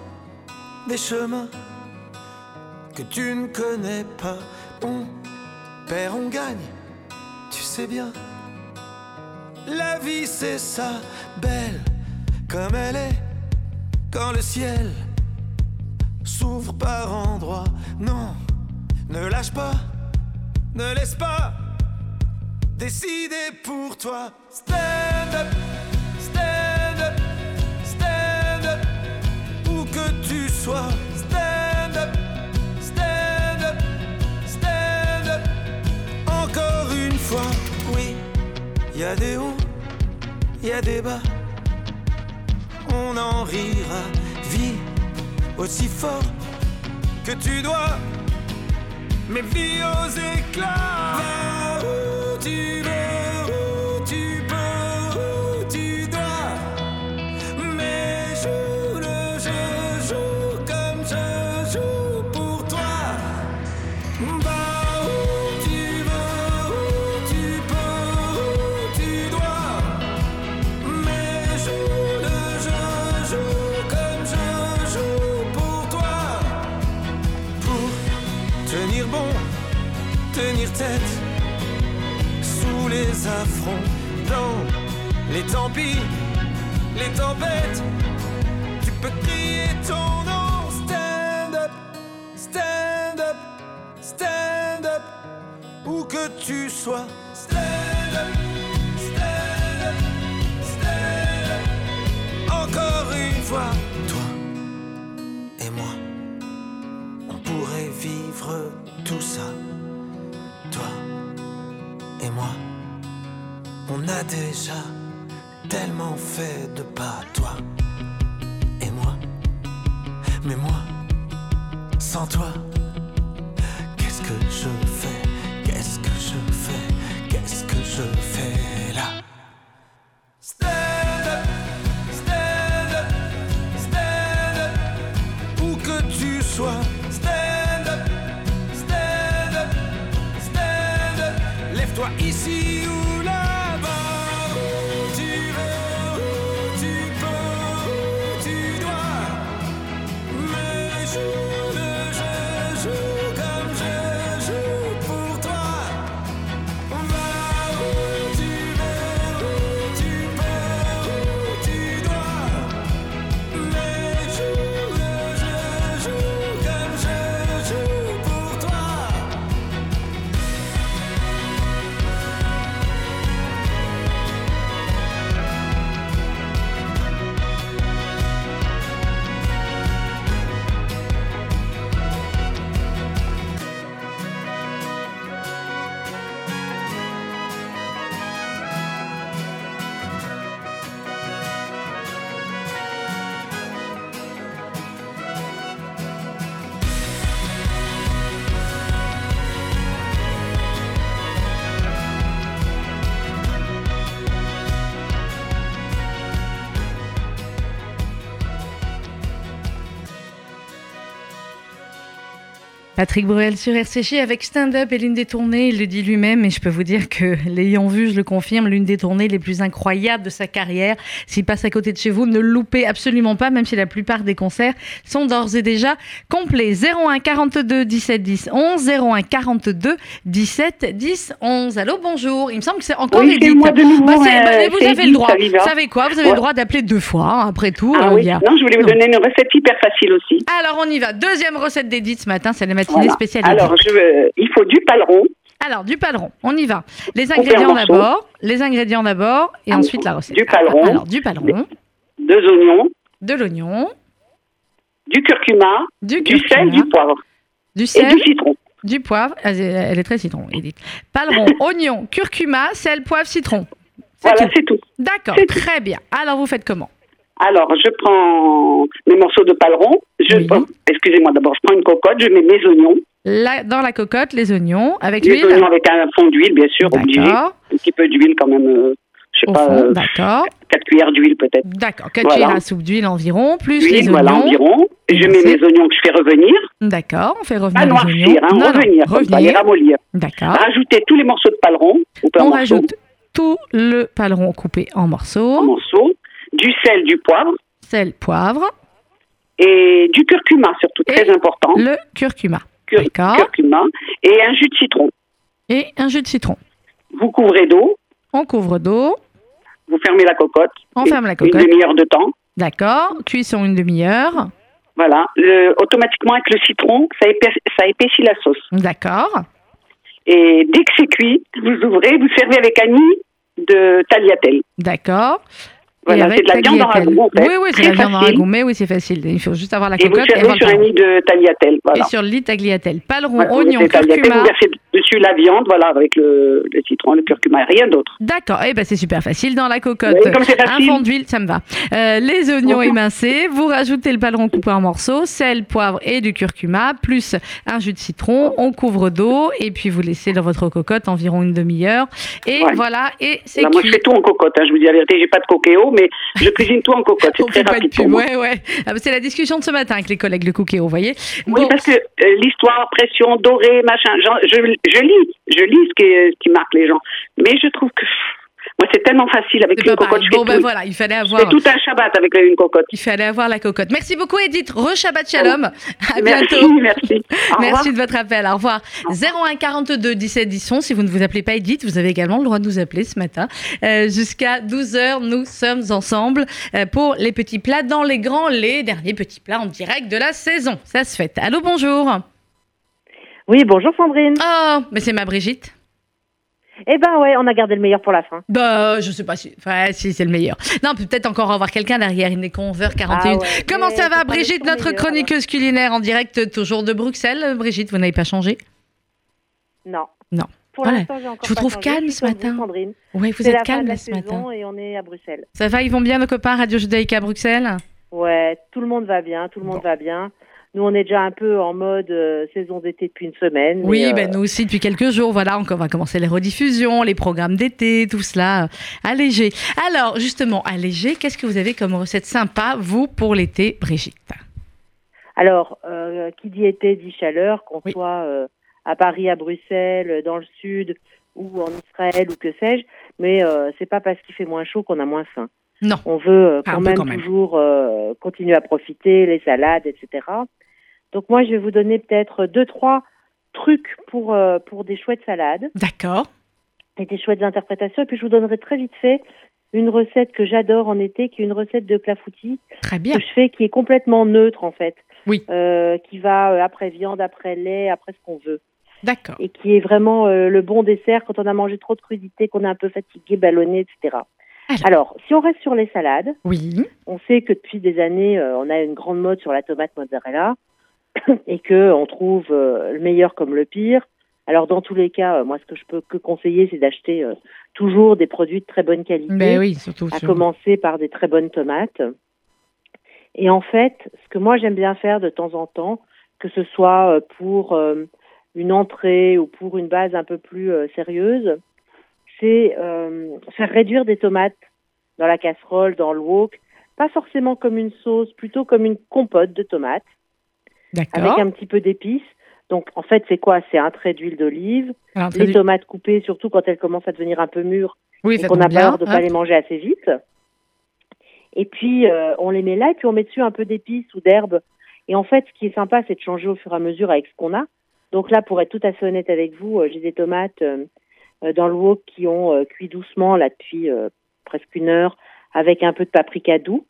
Speaker 10: Des chemins que tu ne connais pas, on perd, on gagne, tu sais bien. La vie c'est ça, belle comme elle est, quand le ciel s'ouvre par endroits. Non, ne lâche pas, ne laisse pas décider pour toi. Stand up, stand up, stand up, où que tu sois. Stand up, stand up, stand up. Encore une fois, oui, il y a des hauts, il y a des bas on en rira. Vis aussi fort que tu dois, mais vis aux éclats. Où tu tant pis, les tempêtes. Tu peux crier ton nom, stand up, stand up, stand up, où que tu sois. Stand up, stand up, stand up. Encore une fois, toi et moi, on pourrait vivre tout ça. Toi et moi, on a déjà tellement fait de pas. Toi et moi, mais moi, sans toi, qu'est-ce que je fais?
Speaker 2: Patrick Bruel sur RCJ avec Stand Up et l'une des tournées, il le dit lui-même, et je peux vous dire que l'ayant vu, je le confirme, l'une des tournées les plus incroyables de sa carrière. S'il passe à côté de chez vous, ne le loupez absolument pas, même si la plupart des concerts sont d'ores et déjà complets. 01 42 17 10 11, 01 42 17 10 11. Allô, bonjour. Il me semble que c'est encore
Speaker 7: Oui,
Speaker 2: Edith.
Speaker 7: moi de nouveau,
Speaker 2: Bah, c'est-
Speaker 7: euh,
Speaker 2: bah, vous avez le droit. Vous savez quoi? Vous avez
Speaker 7: Ouais.
Speaker 2: le droit d'appeler deux fois, hein, après tout.
Speaker 7: Ah
Speaker 2: euh,
Speaker 7: oui,
Speaker 2: a-
Speaker 7: non, je voulais vous
Speaker 2: Non.
Speaker 7: donner une recette hyper facile aussi.
Speaker 2: Alors, on y va. Deuxième recette d'Edith ce matin, c'est la matinée
Speaker 7: Voilà.
Speaker 2: spéciale
Speaker 7: Alors,
Speaker 2: Edith.
Speaker 7: je veux- il faut du paleron,
Speaker 2: Alors, du paleron, on y va. Les ingrédients d'abord, les ingrédients d'abord, et
Speaker 7: Ah,
Speaker 2: ensuite la recette.
Speaker 7: du paleron.
Speaker 2: Alors, du paleron,
Speaker 7: deux oignons,
Speaker 2: de l'oignon,
Speaker 7: du curcuma,
Speaker 2: du
Speaker 7: du sel, du poivre
Speaker 2: du
Speaker 7: et
Speaker 2: sel,
Speaker 7: du citron.
Speaker 2: du poivre. Ah, Elle est très citron, Edith. Paleron, oignon, curcuma, sel, poivre, citron. C'est
Speaker 7: Voilà,
Speaker 2: tout.
Speaker 7: c'est tout.
Speaker 2: D'accord,
Speaker 7: tout.
Speaker 2: très bien. Alors, vous faites comment?
Speaker 7: Alors, je prends mes morceaux de paleron. Je,
Speaker 2: Oui.
Speaker 7: oh, excusez-moi, d'abord, je prends une cocotte, je mets mes oignons.
Speaker 2: Là, Dans la cocotte, les oignons avec
Speaker 7: Les
Speaker 2: l'huile?
Speaker 7: oignons avec un fond d'huile, bien sûr, obligé.
Speaker 2: D'accord.
Speaker 7: Un petit peu d'huile quand même, euh, je sais
Speaker 2: Au
Speaker 7: pas,
Speaker 2: fond,
Speaker 7: euh,
Speaker 2: d'accord.
Speaker 7: 4 cuillères d'huile peut-être.
Speaker 2: D'accord. 4
Speaker 7: Voilà.
Speaker 2: cuillères à soupe d'huile environ, plus les
Speaker 7: L'huile, voilà,
Speaker 2: oignons.
Speaker 7: environ. Je mets mes oignons que je fais revenir.
Speaker 2: D'accord, on fait revenir
Speaker 7: Pas
Speaker 2: les
Speaker 7: noircir,
Speaker 2: oignons.
Speaker 7: hein,
Speaker 2: Non, non,
Speaker 7: revenir, les
Speaker 2: revenir.
Speaker 7: ramollir.
Speaker 2: D'accord.
Speaker 7: Rajouter tous les morceaux de paleron, en
Speaker 2: On
Speaker 7: morceaux,
Speaker 2: rajoute tout le paleron coupé en
Speaker 7: en
Speaker 2: morceaux,
Speaker 7: morceaux, du sel, du poivre
Speaker 2: sel, poivre,
Speaker 7: et du curcuma, surtout,
Speaker 2: Et
Speaker 7: très important.
Speaker 2: le curcuma.
Speaker 7: Cur- curcuma et un jus de citron.
Speaker 2: Et un jus de citron.
Speaker 7: Vous couvrez d'eau,
Speaker 2: On couvre d'eau,
Speaker 7: vous fermez la cocotte.
Speaker 2: on
Speaker 7: Une-
Speaker 2: ferme la
Speaker 7: Une
Speaker 2: cocotte.
Speaker 7: demi-heure de temps.
Speaker 2: D'accord. Cuisson une demi-heure.
Speaker 7: Voilà. Le- automatiquement, avec le citron, ça, épaissit, ça épaissit la sauce.
Speaker 2: D'accord.
Speaker 7: Et dès que c'est cuit, vous ouvrez, vous servez avec un nid de tagliatelle.
Speaker 2: D'accord.
Speaker 7: Voilà,
Speaker 2: Et
Speaker 7: c'est de la viande en ragoût, en fait.
Speaker 2: Oui, oui, c'est la viande en ragoût. Mais oui, c'est facile. Il faut juste avoir la
Speaker 7: Et vous
Speaker 2: cocotte et
Speaker 7: servez
Speaker 2: avoir le
Speaker 7: sur un nid de tagliatelle. Voilà.
Speaker 2: Et sur le lit tagliatelle. Paleron,
Speaker 7: Voilà, vous
Speaker 2: oignon, curcuma.
Speaker 7: Vous versez dessus la viande, voilà, avec le, le citron, le curcuma, rien d'autre.
Speaker 2: D'accord, eh ben c'est super facile. Dans la cocotte,
Speaker 7: Oui, comme c'est
Speaker 2: un fond d'huile, ça me va. Euh, les oignons émincés, vous rajoutez le paleron coupé en morceaux, sel, poivre et du curcuma, plus un jus de citron. On couvre d'eau et puis vous laissez dans votre cocotte environ une demi-heure. Et
Speaker 7: Ouais.
Speaker 2: voilà, et c'est
Speaker 7: Voilà, moi, je
Speaker 2: cuit.
Speaker 7: fais tout en cocotte. hein, je vous dis la vérité, j'ai pas de coquéo, mais je cuisine tout en cocotte. C'est très
Speaker 2: de
Speaker 7: rapide
Speaker 2: pub,
Speaker 7: pour moi.
Speaker 2: ouais, ouais. Ah, bah, c'est la discussion de ce matin avec les collègues le cookéo, vous voyez.
Speaker 7: Oui,
Speaker 2: Bon,
Speaker 7: parce que euh, l'histoire, pression, doré, machin, genre, je, je lis, je lis ce qui, ce qui marque les gens. Mais je trouve que moi, c'est tellement facile avec
Speaker 2: c'est
Speaker 7: une cocotte. Je
Speaker 2: Bon, ben
Speaker 7: tout,
Speaker 2: voilà, il fallait avoir.
Speaker 7: fais tout un Shabbat avec une cocotte.
Speaker 2: Il fallait avoir la cocotte. Merci beaucoup, Edith. Re-Shabbat Shalom. À
Speaker 7: Merci,
Speaker 2: bientôt.
Speaker 7: merci. Au revoir.
Speaker 2: Merci de votre appel. Au revoir. 01 42 17 10 11. Si vous ne vous appelez pas Edith, vous avez également le droit de nous appeler ce matin. Euh, Jusqu'à 12h, nous sommes ensemble euh, pour les petits plats dans les grands, les derniers petits plats en direct de la saison. Ça se fait. Allô, bonjour.
Speaker 11: Oui, bonjour Sandrine.
Speaker 2: Oh, mais c'est ma Brigitte.
Speaker 11: Eh ben ouais, on a gardé le meilleur pour la fin.
Speaker 2: Bah, je sais pas si. Enfin, si, c'est le meilleur. Non, peut-être encore avoir quelqu'un derrière. Il n'est qu'à 11h41.
Speaker 11: Ah ouais,
Speaker 2: Comment ça va, Brigitte, notre
Speaker 11: meilleur,
Speaker 2: chroniqueuse culinaire en direct, toujours de Bruxelles Brigitte, vous n'avez pas changé?
Speaker 11: Non.
Speaker 2: Non.
Speaker 11: Pour
Speaker 2: Voilà. Je vous trouve calme ce matin. Oui, vous êtes calme ce matin.
Speaker 11: et on est à Bruxelles.
Speaker 2: Ça va, ils vont bien nos copains Radio Judaïka à Bruxelles?
Speaker 11: Ouais, tout le monde va bien, tout le monde va bien. Nous, on est déjà un peu en mode euh, saison d'été depuis une semaine.
Speaker 2: Oui,
Speaker 11: mais, euh,
Speaker 2: ben nous aussi depuis quelques jours. Voilà, on va commencer les rediffusions, les programmes d'été, tout cela euh, allégé. Alors, justement, allégé, qu'est-ce que vous avez comme recette sympa, vous, pour l'été, Brigitte?
Speaker 11: Alors, euh, qui dit été dit chaleur, qu'on
Speaker 2: Oui.
Speaker 11: soit euh, à Paris, à Bruxelles, dans le sud ou en Israël ou que sais-je. Mais euh, c'est pas parce qu'il fait moins chaud qu'on a moins faim.
Speaker 2: Non.
Speaker 11: On veut euh,
Speaker 2: Ah,
Speaker 11: quand, même
Speaker 2: quand même.
Speaker 11: toujours euh, continuer à profiter, les salades, etc. Donc moi, je vais vous donner peut-être deux, trois trucs pour, euh, pour des chouettes salades
Speaker 2: D'accord.
Speaker 11: et des chouettes interprétations. Et puis je vous donnerai très vite fait une recette que j'adore en été, qui est une recette de clafoutis
Speaker 2: Très bien.
Speaker 11: que je fais, qui est complètement neutre en fait.
Speaker 2: Oui.
Speaker 11: Euh, qui va après viande, après lait, après ce qu'on veut.
Speaker 2: D'accord.
Speaker 11: Et qui est vraiment le bon dessert quand on a mangé trop de crudités, qu'on est un peu fatigué, ballonné, etc.
Speaker 2: Alors.
Speaker 11: Alors, si on reste sur les salades,
Speaker 2: Oui.
Speaker 11: on sait que depuis des années, euh, on a une grande mode sur la tomate mozzarella et que on trouve euh, le meilleur comme le pire. Alors, dans tous les cas, euh, moi, ce que je peux que conseiller, c'est d'acheter euh, toujours des produits de très bonne qualité
Speaker 2: Ben oui, surtout.
Speaker 11: à
Speaker 2: sur-
Speaker 11: commencer par des très bonnes tomates. Et en fait, ce que moi j'aime bien faire de temps en temps, que ce soit euh, pour euh, une entrée ou pour une base un peu plus euh, sérieuse, c'est euh, faire réduire des tomates dans la casserole, dans le wok, pas forcément comme une sauce, plutôt comme une compote de tomates avec un petit peu d'épices. Donc en fait, c'est quoi? C'est un trait d'huile d'olive, les tomates coupées, surtout quand elles commencent à devenir un peu mûres,
Speaker 2: Oui,
Speaker 11: et qu'on a
Speaker 2: bien.
Speaker 11: peur de ne pas
Speaker 2: hop.
Speaker 11: les manger assez vite. Et puis, euh, on les met là, et puis on met dessus un peu d'épices ou d'herbes. Et en fait, ce qui est sympa, c'est de changer au fur et à mesure avec ce qu'on a. Donc là, pour être tout à fait honnête avec vous, euh, j'ai des tomates euh, dans le wok qui ont euh, cuit doucement là depuis presque une heure, avec un peu de paprika doux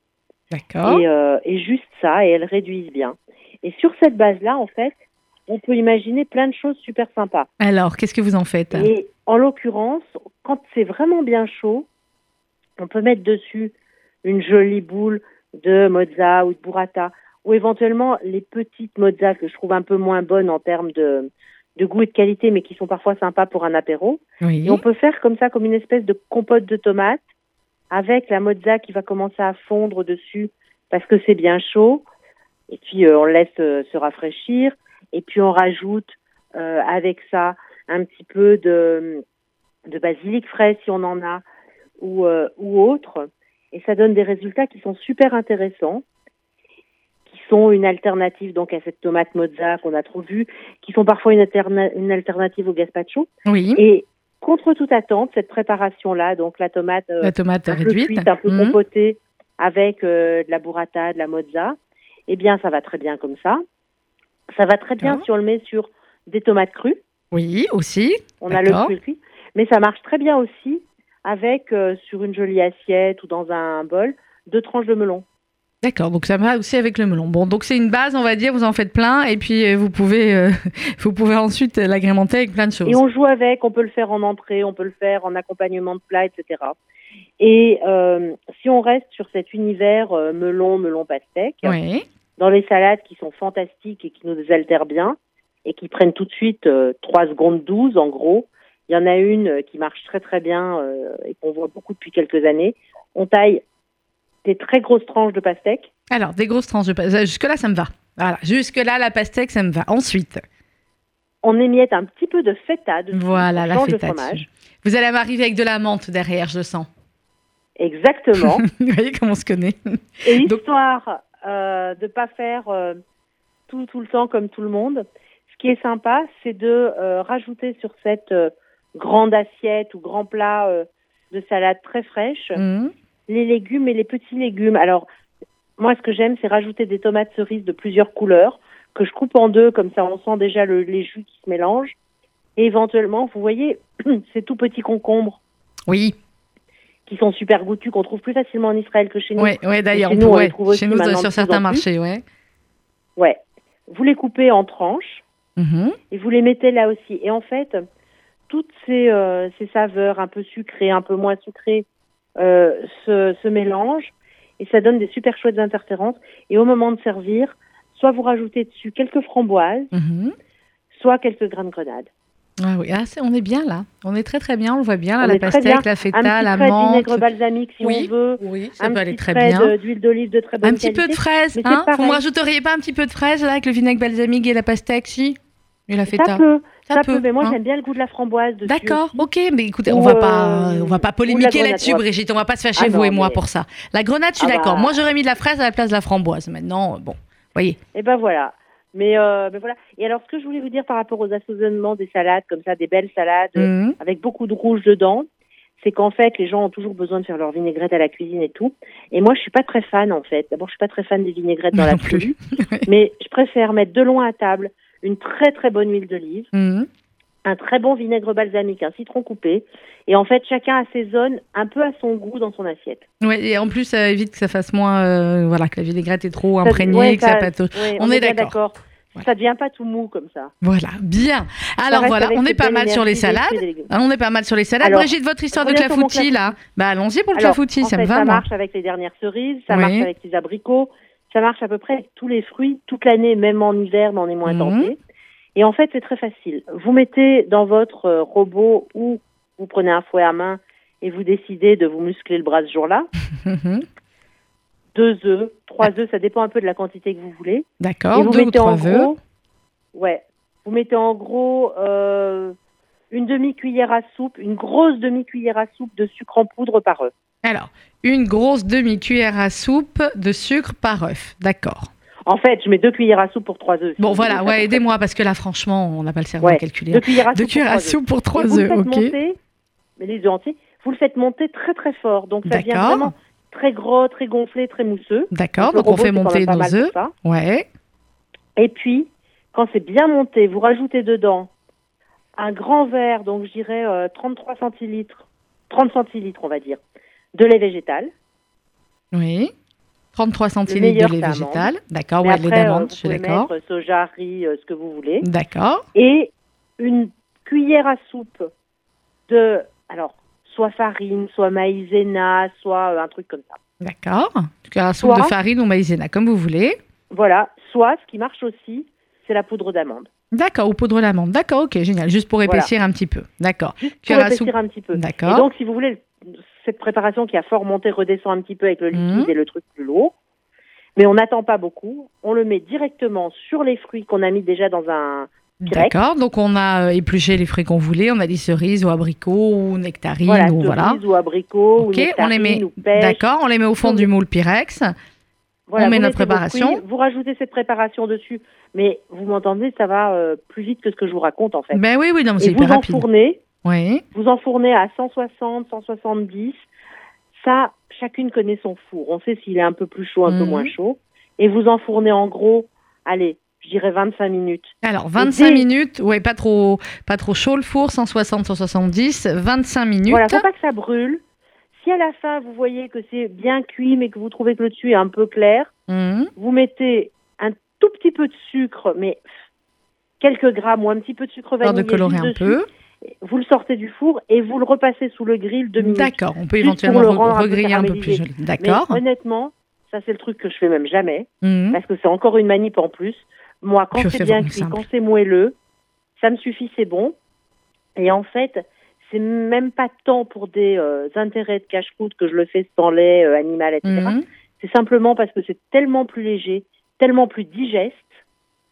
Speaker 2: D'accord.
Speaker 11: et, euh, et juste ça, et elles réduisent bien. Et sur cette base-là, en fait, on peut imaginer plein de choses super sympas.
Speaker 2: Alors, qu'est-ce que vous en faites?
Speaker 11: Et en l'occurrence, quand c'est vraiment bien chaud, on peut mettre dessus une jolie boule de mozza ou de burrata, ou éventuellement les petites mozza que je trouve un peu moins bonnes en termes de, de goût et de qualité, mais qui sont parfois sympas pour un apéro.
Speaker 2: Oui.
Speaker 11: Et on peut faire comme ça, comme une espèce de compote de tomates, avec la mozza qui va commencer à fondre dessus parce que c'est bien chaud. Et puis euh, on laisse euh, se rafraîchir. Et puis on rajoute euh, avec ça un petit peu de, de basilic frais si on en a ou, ou autre. Et ça donne des résultats qui sont super intéressants, qui sont une alternative donc à cette tomate mozza qu'on a trop vue, qui sont parfois une, alterna- une alternative au gazpacho.
Speaker 2: Oui.
Speaker 11: Et contre toute attente, cette préparation-là, donc la tomate euh,
Speaker 2: La tomate
Speaker 11: un peu
Speaker 2: réduite.
Speaker 11: cuite, un peu
Speaker 2: Mhm.
Speaker 11: compotée, avec euh, de la burrata, de la mozza, eh bien, ça va très bien comme ça. Ça va très bien si on le met sur des tomates crues.
Speaker 2: Oui, aussi.
Speaker 11: On a le cru cuit. Mais ça marche très bien aussi avec, euh, sur une jolie assiette ou dans un bol, deux tranches de melon.
Speaker 2: D'accord, donc ça va aussi avec le melon. Bon, donc c'est une base, on va dire, vous en faites plein, et puis euh, vous pouvez, euh, vous pouvez ensuite l'agrémenter avec plein de choses.
Speaker 11: Et on joue avec, on peut le faire en entrée, on peut le faire en accompagnement de plat, etc. Et euh, si on reste sur cet univers euh, melon, melon pastèque,
Speaker 2: Oui.
Speaker 11: dans les salades qui sont fantastiques et qui nous altèrent bien et qui prennent tout de suite euh, 3 secondes 12 en gros. Il y en a une qui marche très très bien et qu'on voit beaucoup depuis quelques années. On taille des très grosses tranches de pastèque.
Speaker 2: Alors, des grosses tranches de pastèque. Jusque-là, ça me va. Voilà, jusque-là, la pastèque, ça me va. Ensuite,
Speaker 11: On émiette un petit peu de feta dessus.
Speaker 2: voilà la
Speaker 11: change de
Speaker 2: feta
Speaker 11: fromage.
Speaker 2: Vous allez m'arriver avec de la menthe derrière, je le sens.
Speaker 11: Exactement.
Speaker 2: Vous voyez comment on se connaît.
Speaker 11: Et
Speaker 2: Donc-
Speaker 11: histoire euh, de pas faire euh, tout, tout le temps comme tout le monde, ce qui est sympa, c'est de euh, rajouter sur cette euh, grande assiette ou grand plat euh, de salade très fraîche
Speaker 2: Mhm.
Speaker 11: Les légumes et les petits légumes. Alors, moi, ce que j'aime, c'est rajouter des tomates cerises de plusieurs couleurs que je coupe en deux, comme ça on sent déjà le- les jus qui se mélangent. Et éventuellement, vous voyez, ces tout petits concombres
Speaker 2: Oui,
Speaker 11: qui sont super goûtus, qu'on trouve plus facilement en Israël que chez nous.
Speaker 2: ouais, d'ailleurs,
Speaker 11: chez
Speaker 2: on
Speaker 11: nous, on
Speaker 2: Chez nous, sur certains marchés, ouais.
Speaker 11: Ouais. Vous les coupez en tranches
Speaker 2: Mhm.
Speaker 11: et vous les mettez là aussi. Et en fait, toutes ces, euh, ces saveurs un peu sucrées, un peu moins sucrées, se, se mélangent et ça donne des super chouettes interférences. Et au moment de servir, soit vous rajoutez dessus quelques framboises,
Speaker 2: Mhm.
Speaker 11: soit quelques grains de grenade.
Speaker 2: Ah oui, ah, on est bien là. On est très très bien, on le voit bien là,
Speaker 11: On
Speaker 2: la pastèque, la
Speaker 11: un
Speaker 2: feta,
Speaker 11: petit
Speaker 2: la menthe.
Speaker 11: vinaigre balsamique si
Speaker 2: Oui,
Speaker 11: on veut.
Speaker 2: Oui, ça
Speaker 11: un
Speaker 2: peut aller
Speaker 11: petit
Speaker 2: très bien.
Speaker 11: d'huile d'olive de très bonne
Speaker 2: Un petit peu de
Speaker 11: c'est
Speaker 2: hein? Vous me
Speaker 11: pareil.
Speaker 2: rajouteriez pas un petit peu de fraises là avec le vinaigre balsamique et la pastèque, si? Et la feta
Speaker 11: Ça peut,
Speaker 2: Ça
Speaker 11: ça,
Speaker 2: peut,
Speaker 11: peut, mais moi
Speaker 2: hein.
Speaker 11: j'aime bien le goût de la framboise
Speaker 2: D'accord, ok, mais écoutez,
Speaker 11: Ou,
Speaker 2: on va pas,
Speaker 11: euh,
Speaker 2: on va pas polémiquer
Speaker 11: la
Speaker 2: là-dessus. Brigitte. On va pas se fâcher
Speaker 11: Ah
Speaker 2: vous et moi
Speaker 11: mais-
Speaker 2: pour ça. La grenade, je suis
Speaker 11: Ah
Speaker 2: d'accord.
Speaker 11: bah.
Speaker 2: Moi, j'aurais mis de la fraise à la place de la framboise. Maintenant, bon, voyez.
Speaker 11: Et ben voilà. Mais, euh, mais voilà. Et alors, ce que je voulais vous dire par rapport aux assaisonnements des salades, comme ça, des belles salades euh,
Speaker 2: Mhm.
Speaker 11: avec beaucoup de rouge dedans, c'est qu'en fait, les gens ont toujours besoin de faire leur vinaigrette à la cuisine et tout. Et moi, je suis pas très fan, en fait. D'abord, je suis pas très fan des vinaigrettes dans l'absolu. mais je préfère mettre de loin à table une très très bonne huile d'olive,
Speaker 2: Mhm.
Speaker 11: un très bon vinaigre balsamique, un citron coupé. Et en fait, chacun assaisonne un peu à son goût dans son assiette.
Speaker 2: Ouais, et en plus, ça évite que ça fasse moins, euh, voilà, que la vinaigrette est trop
Speaker 11: Ça-
Speaker 2: imprégnée,
Speaker 11: ouais,
Speaker 2: que ça patauge.
Speaker 11: ouais,
Speaker 2: On est
Speaker 11: bien
Speaker 2: d'accord. Voilà.
Speaker 11: Ça devient pas tout mou comme ça.
Speaker 2: Voilà, bien. Alors voilà,
Speaker 11: avec
Speaker 2: on est pas mal sur les salades. On est pas mal sur les salades.
Speaker 11: Alors,
Speaker 2: Brigitte, votre histoire de clafoutis, là Bah allons-y pour le clafoutis, ça
Speaker 11: fait,
Speaker 2: me va,
Speaker 11: ça
Speaker 2: moi.
Speaker 11: marche avec les dernières cerises, ça
Speaker 2: Oui.
Speaker 11: marche avec les abricots, ça marche à peu près avec tous les fruits, toute l'année, même en hiver, mais on est moins
Speaker 2: Mhm.
Speaker 11: tenté. Et en fait, c'est très facile. Vous mettez dans votre euh, robot ou vous prenez un fouet à main et vous décidez de vous muscler le bras ce jour-là.
Speaker 2: Mhm.
Speaker 11: Deux œufs, trois œufs, ça dépend un peu de la quantité que vous voulez.
Speaker 2: D'accord, deux ou
Speaker 11: mettez
Speaker 2: trois œufs.
Speaker 11: ouais, vous mettez en gros euh, une demi-cuillère à soupe, une grosse demi-cuillère à soupe de sucre en poudre par œuf.
Speaker 2: Alors, une grosse demi-cuillère à soupe de sucre par œuf. D'accord.
Speaker 11: En fait, je mets deux cuillères à soupe pour trois œufs.
Speaker 2: Bon, voilà, ouais, aidez-moi parce que là, franchement, on n'a pas le cerveau
Speaker 11: Ouais,
Speaker 2: à calculer.
Speaker 11: Deux cuillères à
Speaker 2: Deux
Speaker 11: soupe.
Speaker 2: cuillères
Speaker 11: pour
Speaker 2: à
Speaker 11: trois œufs.
Speaker 2: soupe pour trois ok.
Speaker 11: monter, mais les œufs entiers, vous le faites monter très très fort. Donc ça
Speaker 2: D'accord.
Speaker 11: vraiment très gros, très gonflé, très mousseux.
Speaker 2: D'accord, donc on fait monter nos œufs. Ouais.
Speaker 11: Et puis, quand c'est bien monté, vous rajoutez dedans un grand verre, donc je dirais euh, 33 centilitres, 30 centilitres on va dire, de lait végétal.
Speaker 2: Oui. 33 centilitres de lait végétal. D'accord, ouais, lait
Speaker 11: euh,
Speaker 2: d'amande,
Speaker 11: vous
Speaker 2: je suis d'accord.
Speaker 11: soja, riz, euh, ce que vous voulez.
Speaker 2: D'accord.
Speaker 11: et une cuillère à soupe de, alors, soit farine, soit maïzena, soit euh, un truc comme ça.
Speaker 2: D'accord. Cuillère à soupe de farine ou maïzena, comme vous voulez.
Speaker 11: Voilà. Soit, ce qui marche aussi, c'est la poudre d'amande.
Speaker 2: D'accord, ou poudre d'amande. D'accord, ok, génial. Juste pour
Speaker 11: Voilà.
Speaker 2: épaissir un petit peu. D'accord.
Speaker 11: Juste pour épaissir un petit peu. Et
Speaker 2: D'accord.
Speaker 11: donc, si vous voulez, cette préparation qui a fort monté redescend un petit peu avec le liquide
Speaker 2: Mhm.
Speaker 11: et le truc plus lourd. Mais on n'attend pas beaucoup. On le met directement sur les fruits qu'on a mis déjà dans un.
Speaker 2: D'accord, donc on a euh, épluché les fruits qu'on voulait, on a dit cerises ou abricots ou nectarines
Speaker 11: Voilà,
Speaker 2: ou voilà.
Speaker 11: cerises ou abricots ou
Speaker 2: Ok, on les met.
Speaker 11: nectarines.
Speaker 2: D'accord, on les met au fond
Speaker 11: Oui.
Speaker 2: du moule Pyrex.
Speaker 11: Voilà,
Speaker 2: on met notre préparation.
Speaker 11: fruits, vous rajoutez cette préparation dessus. Mais vous m'entendez, ça va euh, plus vite que ce que je vous raconte en fait.
Speaker 2: Ben oui, oui, non, c'est hyper rapide.
Speaker 11: enfournez,
Speaker 2: Oui.
Speaker 11: vous enfournez à 160, 170. Ça, chacune connaît son four. On sait s'il est un peu plus chaud, un peu
Speaker 2: Mhm.
Speaker 11: moins chaud. Et vous enfournez en gros, allez, je dirais 25 minutes.
Speaker 2: Alors 25
Speaker 11: dès-
Speaker 2: minutes, ouais, pas trop, pas trop chaud le four, 160, 170, 25 minutes.
Speaker 11: Voilà, faut pas que ça brûle. Si à la fin vous voyez que c'est bien cuit mais que vous trouvez que le dessus est un peu clair,
Speaker 2: Mhm.
Speaker 11: vous mettez un tout petit peu de sucre, mais quelques grammes ou un petit peu de sucre
Speaker 2: Histoire de
Speaker 11: vanillé
Speaker 2: colorer un
Speaker 11: dessus.
Speaker 2: peu.
Speaker 11: Vous le sortez du four et vous le repassez sous le grill deux minutes.
Speaker 2: D'accord, on peut éventuellement
Speaker 11: pour le rendre
Speaker 2: re-
Speaker 11: un peu
Speaker 2: regriller un peu plus joli. D'accord.
Speaker 11: Honnêtement, ça c'est le truc que je fais même jamais,
Speaker 2: Mhm.
Speaker 11: parce que c'est encore une manip en plus. Moi, quand c'est bien cuit, quand c'est moelleux, ça me suffit, c'est bon. Et en fait, c'est même pas tant pour des euh, intérêts de cache-croûte que je le fais sans lait euh, animal, etc.
Speaker 2: Mhm.
Speaker 11: C'est simplement parce que c'est tellement plus léger, tellement plus digeste,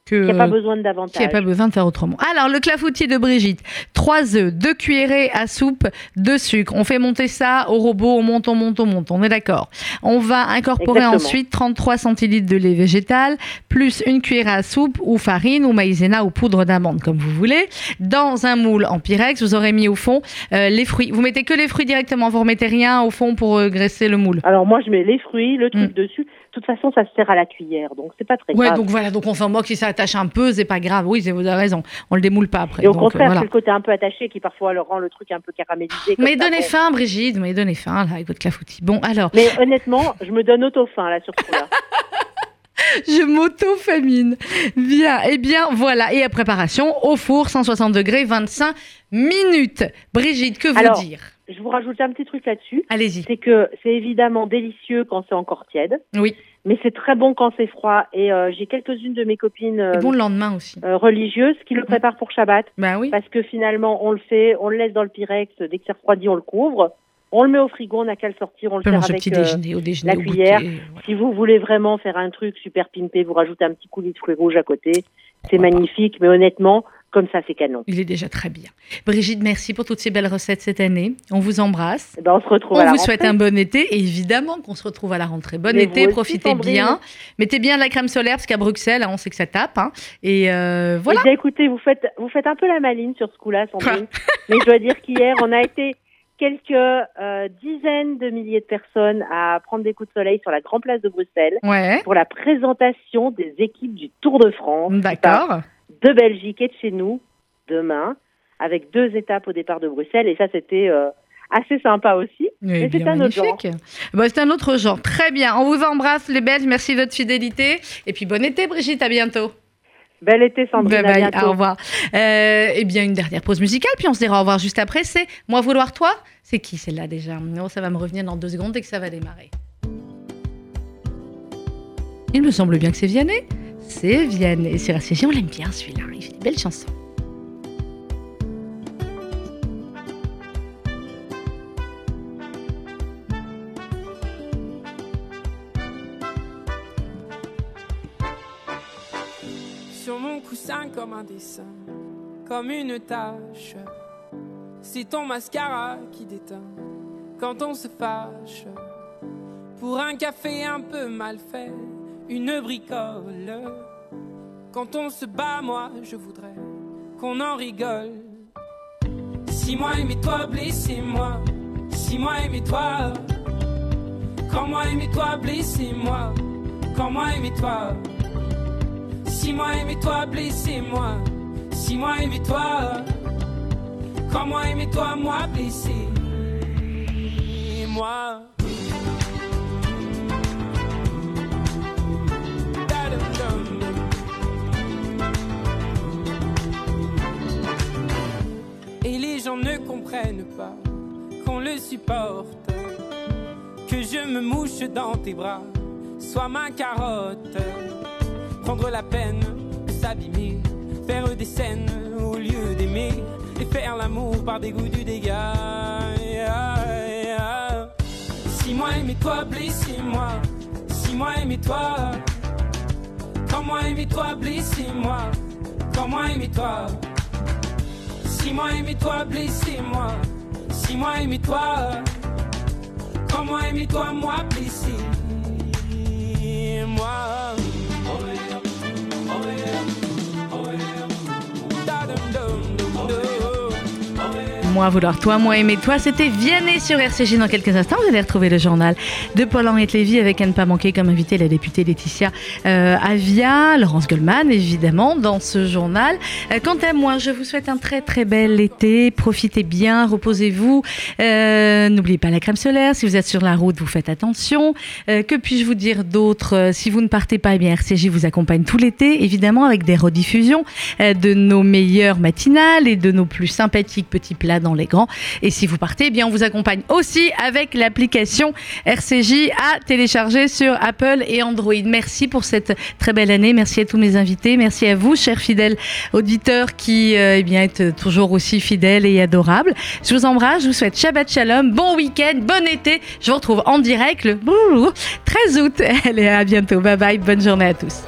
Speaker 11: qu'il n'y a pas besoin
Speaker 2: qu'il
Speaker 11: d'avantage.
Speaker 2: n'y a pas besoin de faire autrement. Alors, le clafoutis de Brigitte. 3 œufs, 2 cuillerées à soupe de sucre. On fait monter ça au robot, on monte, on monte, on monte. On est d'accord. On va incorporer
Speaker 11: Exactement.
Speaker 2: ensuite 33 centilitres de lait végétal, plus une cuillère à soupe ou farine ou maïzena ou poudre d'amande, comme vous voulez. Dans un moule en pyrex, vous aurez mis au fond euh, les fruits. Vous mettez que les fruits directement, vous remettez rien au fond pour euh, graisser le moule.
Speaker 11: Alors moi, je mets les fruits, le truc
Speaker 2: Mm.
Speaker 11: dessus. De toute façon, ça se sert à la cuillère, donc c'est pas très
Speaker 2: Ouais,
Speaker 11: grave.
Speaker 2: donc voilà, donc on s'en moque si ça attache un peu, c'est pas grave. Oui, vous avez raison. On le démoule pas après.
Speaker 11: Et au
Speaker 2: Donc, euh,
Speaker 11: contraire,
Speaker 2: voilà.
Speaker 11: c'est le côté un peu attaché qui parfois le rend le truc un peu caramélisé.
Speaker 2: Mais donnez faim, Brigitte, mais donnez faim là, avec votre clafoutis. Bon, alors,
Speaker 11: Mais honnêtement, je me donne auto-faim là sur ce coup-là.
Speaker 2: je m'auto-famine. Bien, eh bien, voilà. Et à préparation, au four, 160 degrés, 25 minutes. Brigitte, que vous
Speaker 11: Alors,
Speaker 2: dire?
Speaker 11: Je vous rajoute un petit truc là-dessus.
Speaker 2: Allez-y.
Speaker 11: C'est que c'est évidemment délicieux quand c'est encore tiède,
Speaker 2: Oui,
Speaker 11: mais c'est très bon quand c'est froid. Et euh, j'ai quelques-unes de mes copines euh,
Speaker 2: bon le lendemain aussi.
Speaker 11: euh, religieuses qui le préparent pour Shabbat.
Speaker 2: Bah oui.
Speaker 11: Parce que finalement, on le fait, on le laisse dans le Pyrex, dès que c'est refroidi, on le couvre. On le met au frigo, on n'a qu'à le sortir, on le sert avec
Speaker 2: petit
Speaker 11: euh,
Speaker 2: déjeuner, au déjeuner,
Speaker 11: la
Speaker 2: au
Speaker 11: cuillère.
Speaker 2: goûter.
Speaker 11: Si vous voulez vraiment faire un truc super pimpé, vous rajoutez un petit coulis de fruits rouges à côté. C'est magnifique, mais honnêtement, comme ça, c'est canon.
Speaker 2: Il est déjà très bien. Brigitte, merci pour toutes ces belles recettes cette année. On vous embrasse.
Speaker 11: Eh ben, on se retrouve
Speaker 2: On
Speaker 11: à la
Speaker 2: vous souhaite un bon été et évidemment qu'on se retrouve à la rentrée. Bon
Speaker 11: Mais
Speaker 2: été,
Speaker 11: aussi,
Speaker 2: profitez bien. Mettez bien de la crème solaire parce qu'à Bruxelles, hein, on sait que ça tape. hein. Et euh, voilà.
Speaker 11: Eh bien, écoutez, vous faites, vous faites un peu la maline sur ce coup-là, Sandrine. mais je dois dire qu'hier, on a été quelques euh, dizaines de milliers de personnes à prendre des coups de soleil sur la grande place de Bruxelles
Speaker 2: Ouais.
Speaker 11: pour la présentation des équipes du Tour de France.
Speaker 2: D'accord.
Speaker 11: De Belgique et de chez nous, demain, avec deux étapes au départ de Bruxelles. Et ça, c'était euh, assez sympa aussi. Mais c'est un autre genre.
Speaker 2: magnifique. Bah, c'est un autre genre. Très bien. On vous embrasse, les Belges. Merci de votre fidélité. Et puis, bon été, Brigitte. À bientôt.
Speaker 11: Bel été, Sandrine.
Speaker 2: Bye
Speaker 11: à
Speaker 2: bye.
Speaker 11: bientôt.
Speaker 2: Au revoir. Euh, eh bien, une dernière pause musicale. Puis, on se dira au revoir juste après. C'est Moi vouloir toi. C'est qui celle-là déjà? Non, ça va me revenir dans deux secondes dès que ça va démarrer. Il me semble bien que c'est Vianney. C'est Vianney. Et sur RCG, on l'aime bien celui-là. Il fait des belles chansons.
Speaker 12: Sur mon coussin comme un dessin, comme une tache. C'est ton mascara qui déteint quand on se fâche. Pour un café un peu mal fait, une bricole. Quand on se bat, moi je voudrais qu'on en rigole. Si moi aimez-toi, blessez-moi. Si moi aimez-toi. Quand moi aimez-toi, blessez-moi. Quand moi aimez-toi. Si moi aimez-toi, blessez-moi. Si moi aimez-toi. Quand moi aimez-toi, moi blessé. Moi. Ne comprennent pas qu'on le supporte. Que je me mouche dans tes bras, sois ma carotte. Prendre la peine de s'abîmer, faire des scènes au lieu d'aimer et faire l'amour par dégoût du dégât. Si moi aimez-toi, blessez-moi. Si moi aimez-toi. Comment aimez-toi, blessez-moi. Comment aimez-toi. Si moi aimez-toi, blessez-moi. Si moi aimez-toi. Comment aimez-toi, moi, blessez-moi.
Speaker 2: Moi vouloir toi, moi aimer toi, c'était Vianney sur RCG dans quelques instants. Vous allez retrouver le journal de Paul-Henri Lévy avec à ne pas manquer comme invité la députée Laetitia euh, Avia, Laurence Goldman évidemment dans ce journal. Euh, quant à moi, je vous souhaite un très très bel été. Profitez bien, reposez-vous. Euh, N'oubliez pas la crème solaire. Si vous êtes sur la route, vous faites attention. Que puis-je vous dire d'autre? Si vous ne partez pas, eh bien RCJ vous accompagne tout l'été, évidemment avec des rediffusions de nos meilleures matinales et de nos plus sympathiques petits plats dans les grands. Et si vous partez, eh bien on vous accompagne aussi avec l'application RCJ à télécharger sur Apple et Android. Merci pour cette très belle année. Merci à tous mes invités. Merci à vous, chers fidèles auditeurs, qui euh, eh bien êtes toujours aussi fidèles et adorables. Je vous embrasse. Je vous souhaite Shabbat Shalom, bon week-end, bon été. Je vous retrouve en direct le 13 août. Allez, à bientôt. Bye bye. Bonne journée à tous.